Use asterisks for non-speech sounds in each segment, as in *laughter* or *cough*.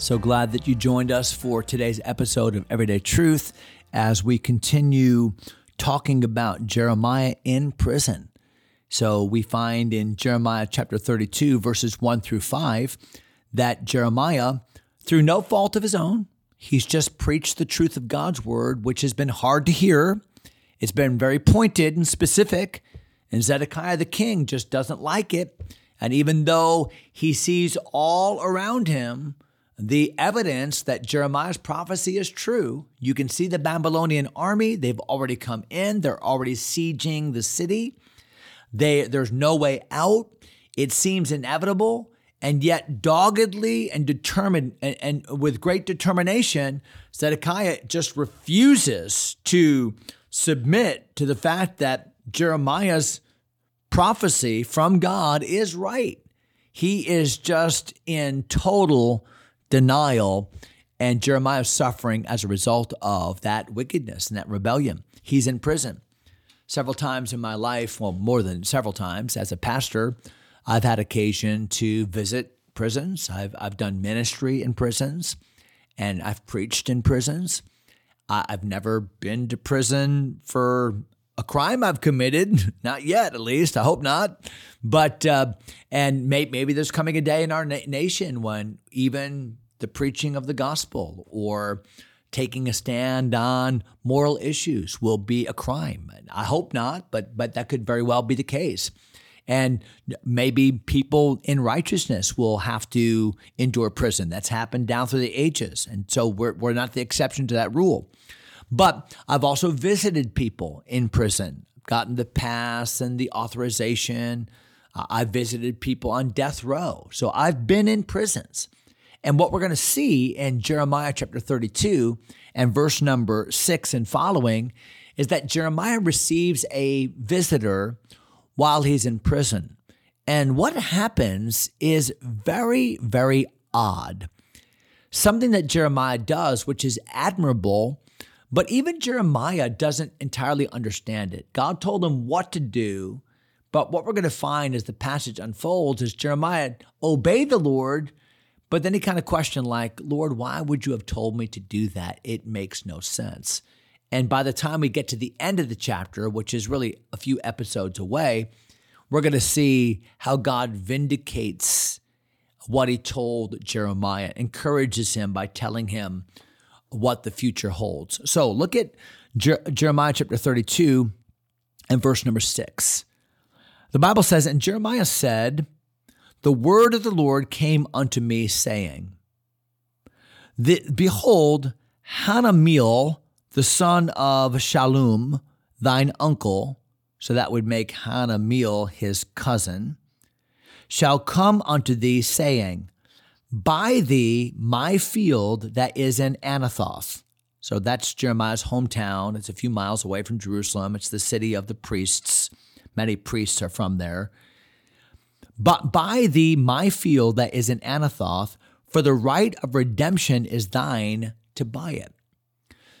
So glad that you joined us for today's episode of Everyday Truth as we continue talking about Jeremiah in prison. So we find in Jeremiah chapter 32, verses 1 through 5, that Jeremiah, through no fault of his own, he's just preached the truth of God's word, which has been hard to hear. It's been very pointed and specific, and Zedekiah the king just doesn't like it. And even though he sees all around him the evidence that Jeremiah's prophecy is true, you can see the Babylonian army. They've already come in, they're already sieging the city. They, there's no way out. It seems inevitable. And yet, doggedly and determined and, and with great determination, Zedekiah just refuses to submit to the fact that Jeremiah's prophecy from God is right. He is just in total denial and Jeremiah suffering as a result of that wickedness and that rebellion. He's in prison. Several times in my life, well, more than several times as a pastor, I've had occasion to visit prisons. I've, I've done ministry in prisons and I've preached in prisons. I've never been to prison for a crime I've committed, *laughs* not yet, at least. I hope not. But uh, and may, maybe there's coming a day in our na- nation when even the preaching of the gospel or taking a stand on moral issues will be a crime. I hope not, but but that could very well be the case. And maybe people in righteousness will have to endure prison. That's happened down through the ages. And so we're, we're not the exception to that rule. But I've also visited people in prison, gotten the pass and the authorization. Uh, I've visited people on death row. So I've been in prisons. And what we're going to see in Jeremiah chapter 32 and verse number six and following is that Jeremiah receives a visitor while he's in prison. And what happens is very, very odd. Something that Jeremiah does, which is admirable, but even Jeremiah doesn't entirely understand it. God told him what to do, but what we're going to find as the passage unfolds is Jeremiah obeyed the Lord, but then he kind of questioned, like, Lord, why would you have told me to do that? It makes no sense. And by the time we get to the end of the chapter, which is really a few episodes away, we're going to see how God vindicates what he told Jeremiah, encourages him by telling him what the future holds. So look at Jer- Jeremiah chapter 32 and verse number 6. The Bible says, And Jeremiah said, The word of the Lord came unto me, saying, Behold, Hanameel, the son of Shallum, thine uncle, so that would make Hanameel his cousin, shall come unto thee, saying, Buy thee my field that is in Anathoth. So that's Jeremiah's hometown. It's a few miles away from Jerusalem. It's the city of the priests. Many priests are from there. But buy thee my field that is in Anathoth, for the right of redemption is thine to buy it.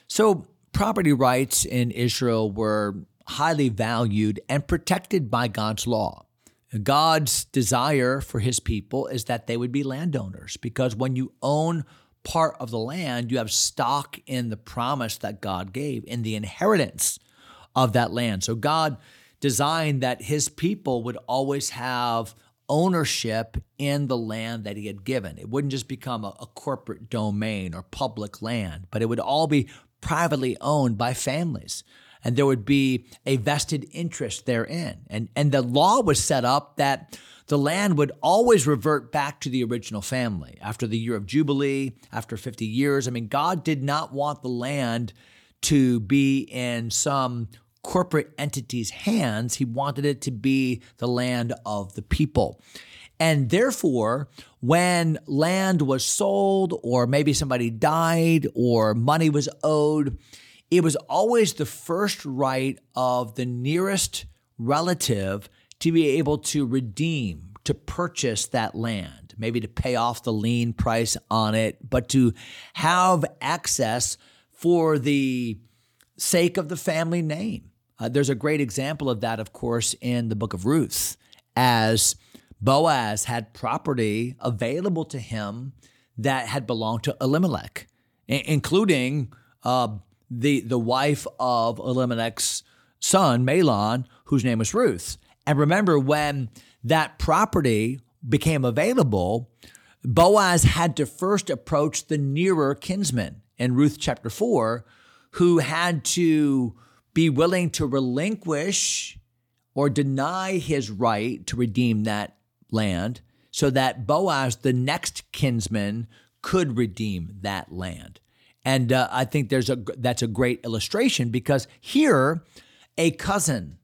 So, property rights in Israel were highly valued and protected by God's law. God's desire for his people is that they would be landowners because when you own part of the land, you have stock in the promise that God gave, in the inheritance of that land. So God designed that his people would always have ownership in the land that he had given. It wouldn't just become a, a corporate domain or public land, but it would all be privately owned by families and there would be a vested interest therein. And, and the law was set up that the land would always revert back to the original family after the year of Jubilee, after 50 years. I mean, God did not want the land to be in some corporate entity's hands. He wanted it to be the land of the people. And therefore, when land was sold, or maybe somebody died, or money was owed, it was always the first right of the nearest relative to be able to redeem, to purchase that land, maybe to pay off the lien price on it, but to have access for the sake of the family name. Uh, there's a great example of that, of course, in the book of Ruth, as Boaz had property available to him that had belonged to Elimelech, including uh, the the wife of Elimelech's son, Mahlon, whose name was Ruth. And remember, when that property became available, Boaz had to first approach the nearer kinsman in Ruth chapter 4, who had to be willing to relinquish or deny his right to redeem that land so that Boaz, the next kinsman, could redeem that land. And uh, I think there's a that's a great illustration because here a cousin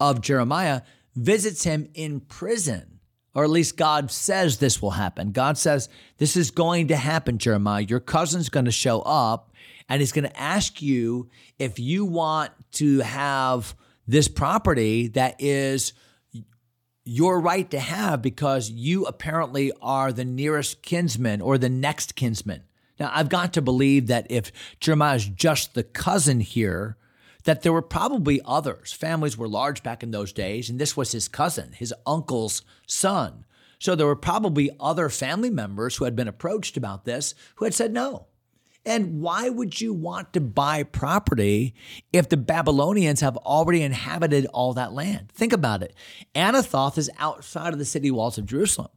of Jeremiah visits him in prison, or at least God says this will happen. God says this is going to happen, Jeremiah. Your cousin's going to show up and he's going to ask you if you want to have this property that is your right to have because you apparently are the nearest kinsman or the next kinsman. Now, I've got to believe that if Jeremiah is just the cousin here, that there were probably others. Families were large back in those days, and this was his cousin, his uncle's son. So there were probably other family members who had been approached about this who had said no. And why would you want to buy property if the Babylonians have already inhabited all that land? Think about it. Anathoth is outside of the city walls of Jerusalem.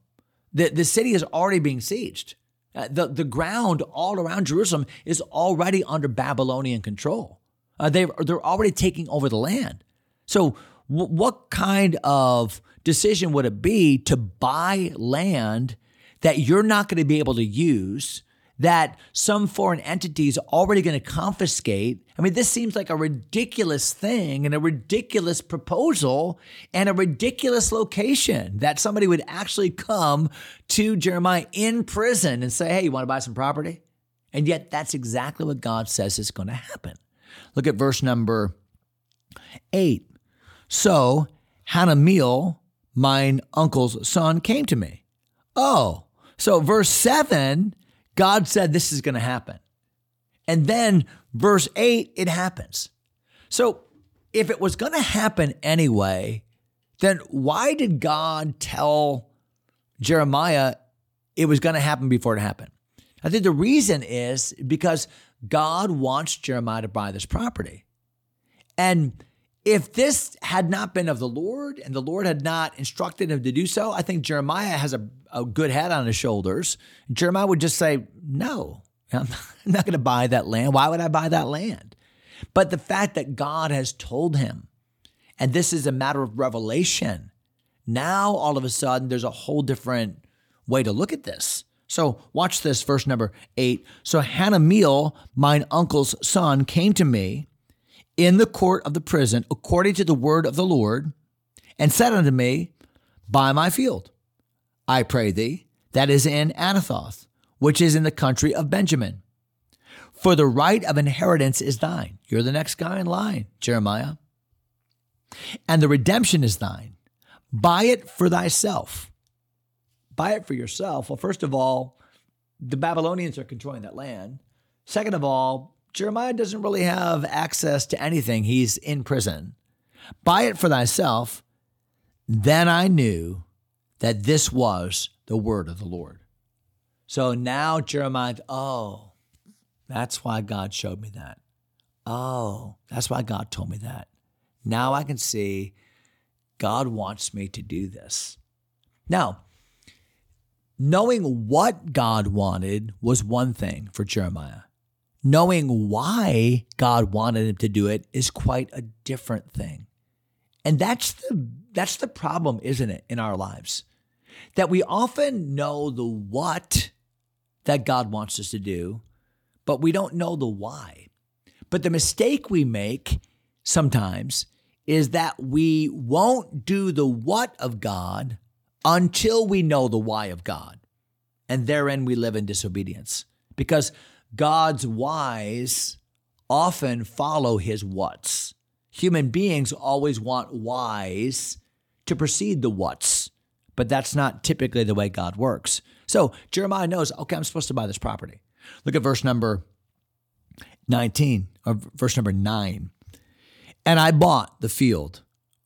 The, the city is already being sieged. Uh, the, the ground all around Jerusalem is already under Babylonian control. Uh, they they're already taking over the land. So, w- what kind of decision would it be to buy land that you're not going to be able to use that some foreign entity is already going to confiscate. I mean, this seems like a ridiculous thing and a ridiculous proposal and a ridiculous location that somebody would actually come to Jeremiah in prison and say, Hey, you want to buy some property? And yet, that's exactly what God says is going to happen. Look at verse number eight. So Hanameel, mine uncle's son, came to me. Oh, so verse seven God said this is going to happen. And then verse 8, it happens. So if it was going to happen anyway, then why did God tell Jeremiah it was going to happen before it happened? I think the reason is because God wants Jeremiah to buy this property. And if this had not been of the Lord and the Lord had not instructed him to do so, I think Jeremiah has a, a good head on his shoulders. Jeremiah would just say, No, I'm *laughs* not going to buy that land. Why would I buy that land? But the fact that God has told him, and this is a matter of revelation, now all of a sudden there's a whole different way to look at this. So watch this, verse number eight. So Hanameel, mine uncle's son, came to me in the court of the prison according to the word of the Lord, and said unto me, Buy my field, I pray thee, that is in Anathoth, which is in the country of Benjamin. For the right of inheritance is thine. You're the next guy in line, Jeremiah. And the redemption is thine. Buy it for thyself. Buy it for yourself. Well, first of all, the Babylonians are controlling that land. Second of all, Jeremiah doesn't really have access to anything. He's in prison. Buy it for thyself. Then I knew that this was the word of the Lord. So now Jeremiah, oh, that's why God showed me that. Oh, that's why God told me that. Now I can see God wants me to do this. Now, knowing what God wanted was one thing for Jeremiah knowing why God wanted him to do it is quite a different thing. And that's the that's the problem, isn't it, in our lives? That we often know the what that God wants us to do, but we don't know the why. But the mistake we make sometimes is that we won't do the what of God until we know the why of God. And therein we live in disobedience because God's whys often follow his whats. Human beings always want whys to precede the whats, but that's not typically the way God works. So Jeremiah knows, okay, I'm supposed to buy this property. Look at verse number 19, or verse number 9. And I bought the field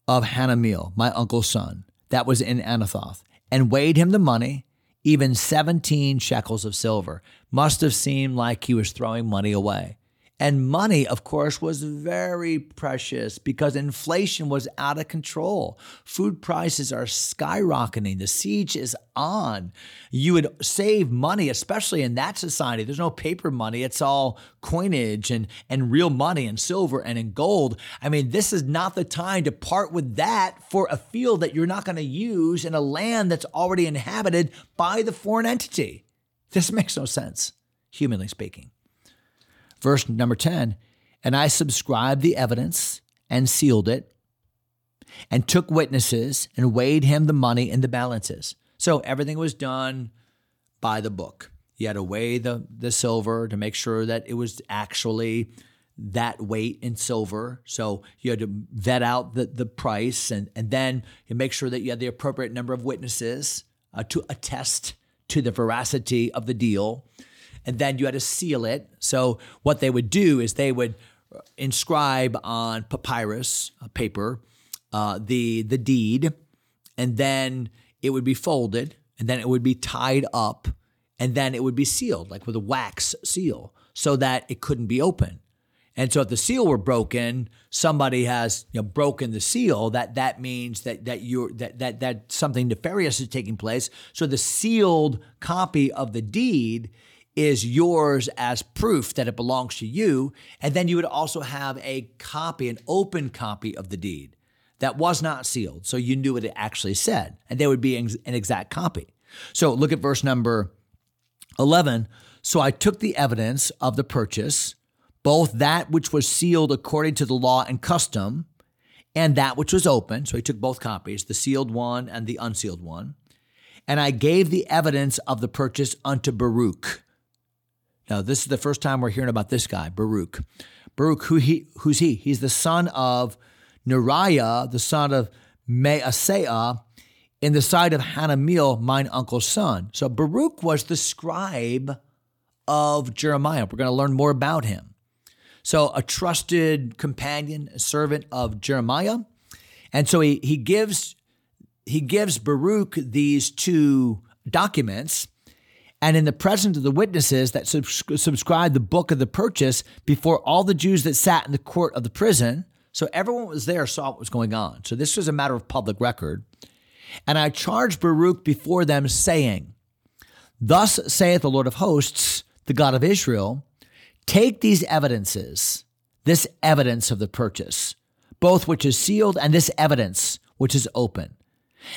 of Hanameel, my uncle's son, that was in Anathoth, and weighed him the money, even 17 shekels of silver. Must have seemed like he was throwing money away. And money, of course, was very precious because inflation was out of control. Food prices are skyrocketing. The siege is on. You would save money, especially in that society. There's no paper money, it's all coinage and, and real money and silver and in gold. I mean, this is not the time to part with that for a field that you're not going to use in a land that's already inhabited by the foreign entity. This makes no sense, humanly speaking. Verse number 10 And I subscribed the evidence and sealed it, and took witnesses and weighed him the money in the balances. So everything was done by the book. You had to weigh the, the silver to make sure that it was actually that weight in silver. So you had to vet out the, the price and, and then you make sure that you had the appropriate number of witnesses uh, to attest to the veracity of the deal and then you had to seal it. So what they would do is they would inscribe on papyrus paper uh, the the deed, and then it would be folded, and then it would be tied up, and then it would be sealed, like with a wax seal, so that it couldn't be open. And so if the seal were broken, somebody has you know, broken the seal, that that means that that you're that that that something nefarious is taking place. So the sealed copy of the deed is yours as proof that it belongs to you. And then you would also have a copy, an open copy of the deed that was not sealed. So you knew what it actually said. And there would be an exact copy. So look at verse number 11. So I took the evidence of the purchase, both that which was sealed according to the law and custom, and that which was open. So he took both copies, the sealed one and the unsealed one. And I gave the evidence of the purchase unto Baruch, now, this is the first time we're hearing about this guy, Baruch. Baruch, who he, who's he? He's the son of Neriah, the son of Maaseiah, in the side of Hanameel, mine uncle's son. So Baruch was the scribe of Jeremiah. We're going to learn more about him. So a trusted companion, a servant of Jeremiah. And so he, he gives he gives Baruch these two documents and in the presence of the witnesses that subscribed the book of the purchase before all the Jews that sat in the court of the prison. So everyone was there saw what was going on. So this was a matter of public record. And I charged Baruch before them, saying, Thus saith the Lord of hosts, the God of Israel, take these evidences, this evidence of the purchase, both which is sealed and this evidence which is open,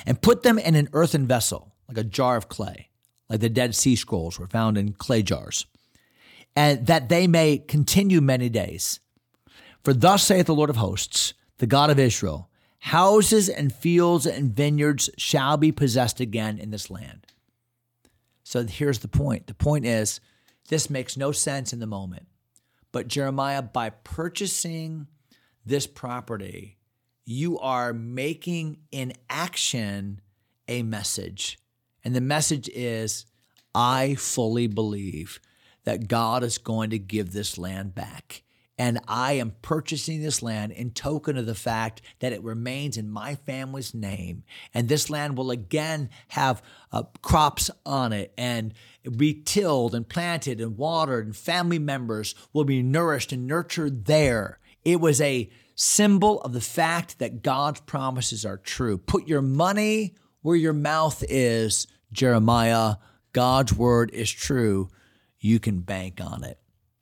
and put them in an earthen vessel, like a jar of clay like the Dead Sea Scrolls were found in clay jars, and that they may continue many days. For thus saith the Lord of hosts, the God of Israel, houses and fields and vineyards shall be possessed again in this land. So here's the point. The point is, this makes no sense in the moment. But Jeremiah, by purchasing this property, you are making in action a message and the message is I fully believe that God is going to give this land back. And I am purchasing this land in token of the fact that it remains in my family's name. And this land will again have uh, crops on it and be tilled and planted and watered, and family members will be nourished and nurtured there. It was a symbol of the fact that God's promises are true. Put your money where your mouth is, Jeremiah. God's word is true. You can bank on it.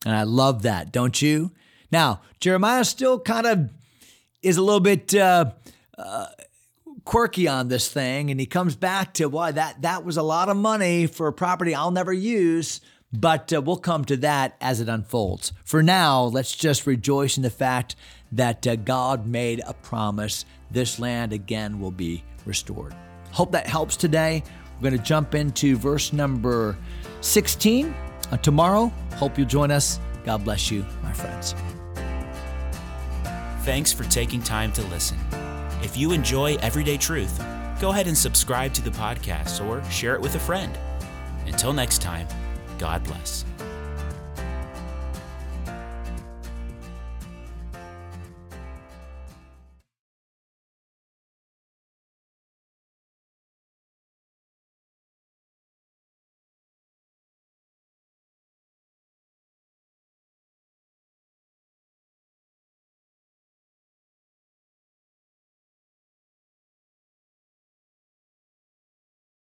And I love that, don't you? Now, Jeremiah still kind of is a little bit uh, uh, quirky on this thing, and he comes back to why that that was a lot of money for a property I'll never use. But uh, we'll come to that as it unfolds. For now, let's just rejoice in the fact that uh, God made a promise. This land again will be restored. Hope that helps today. We're going to jump into verse number 16 uh, tomorrow. Hope you'll join us. God bless you, my friends. Thanks for taking time to listen. If you enjoy Everyday Truth, go ahead and subscribe to the podcast or share it with a friend. Until next time, God bless.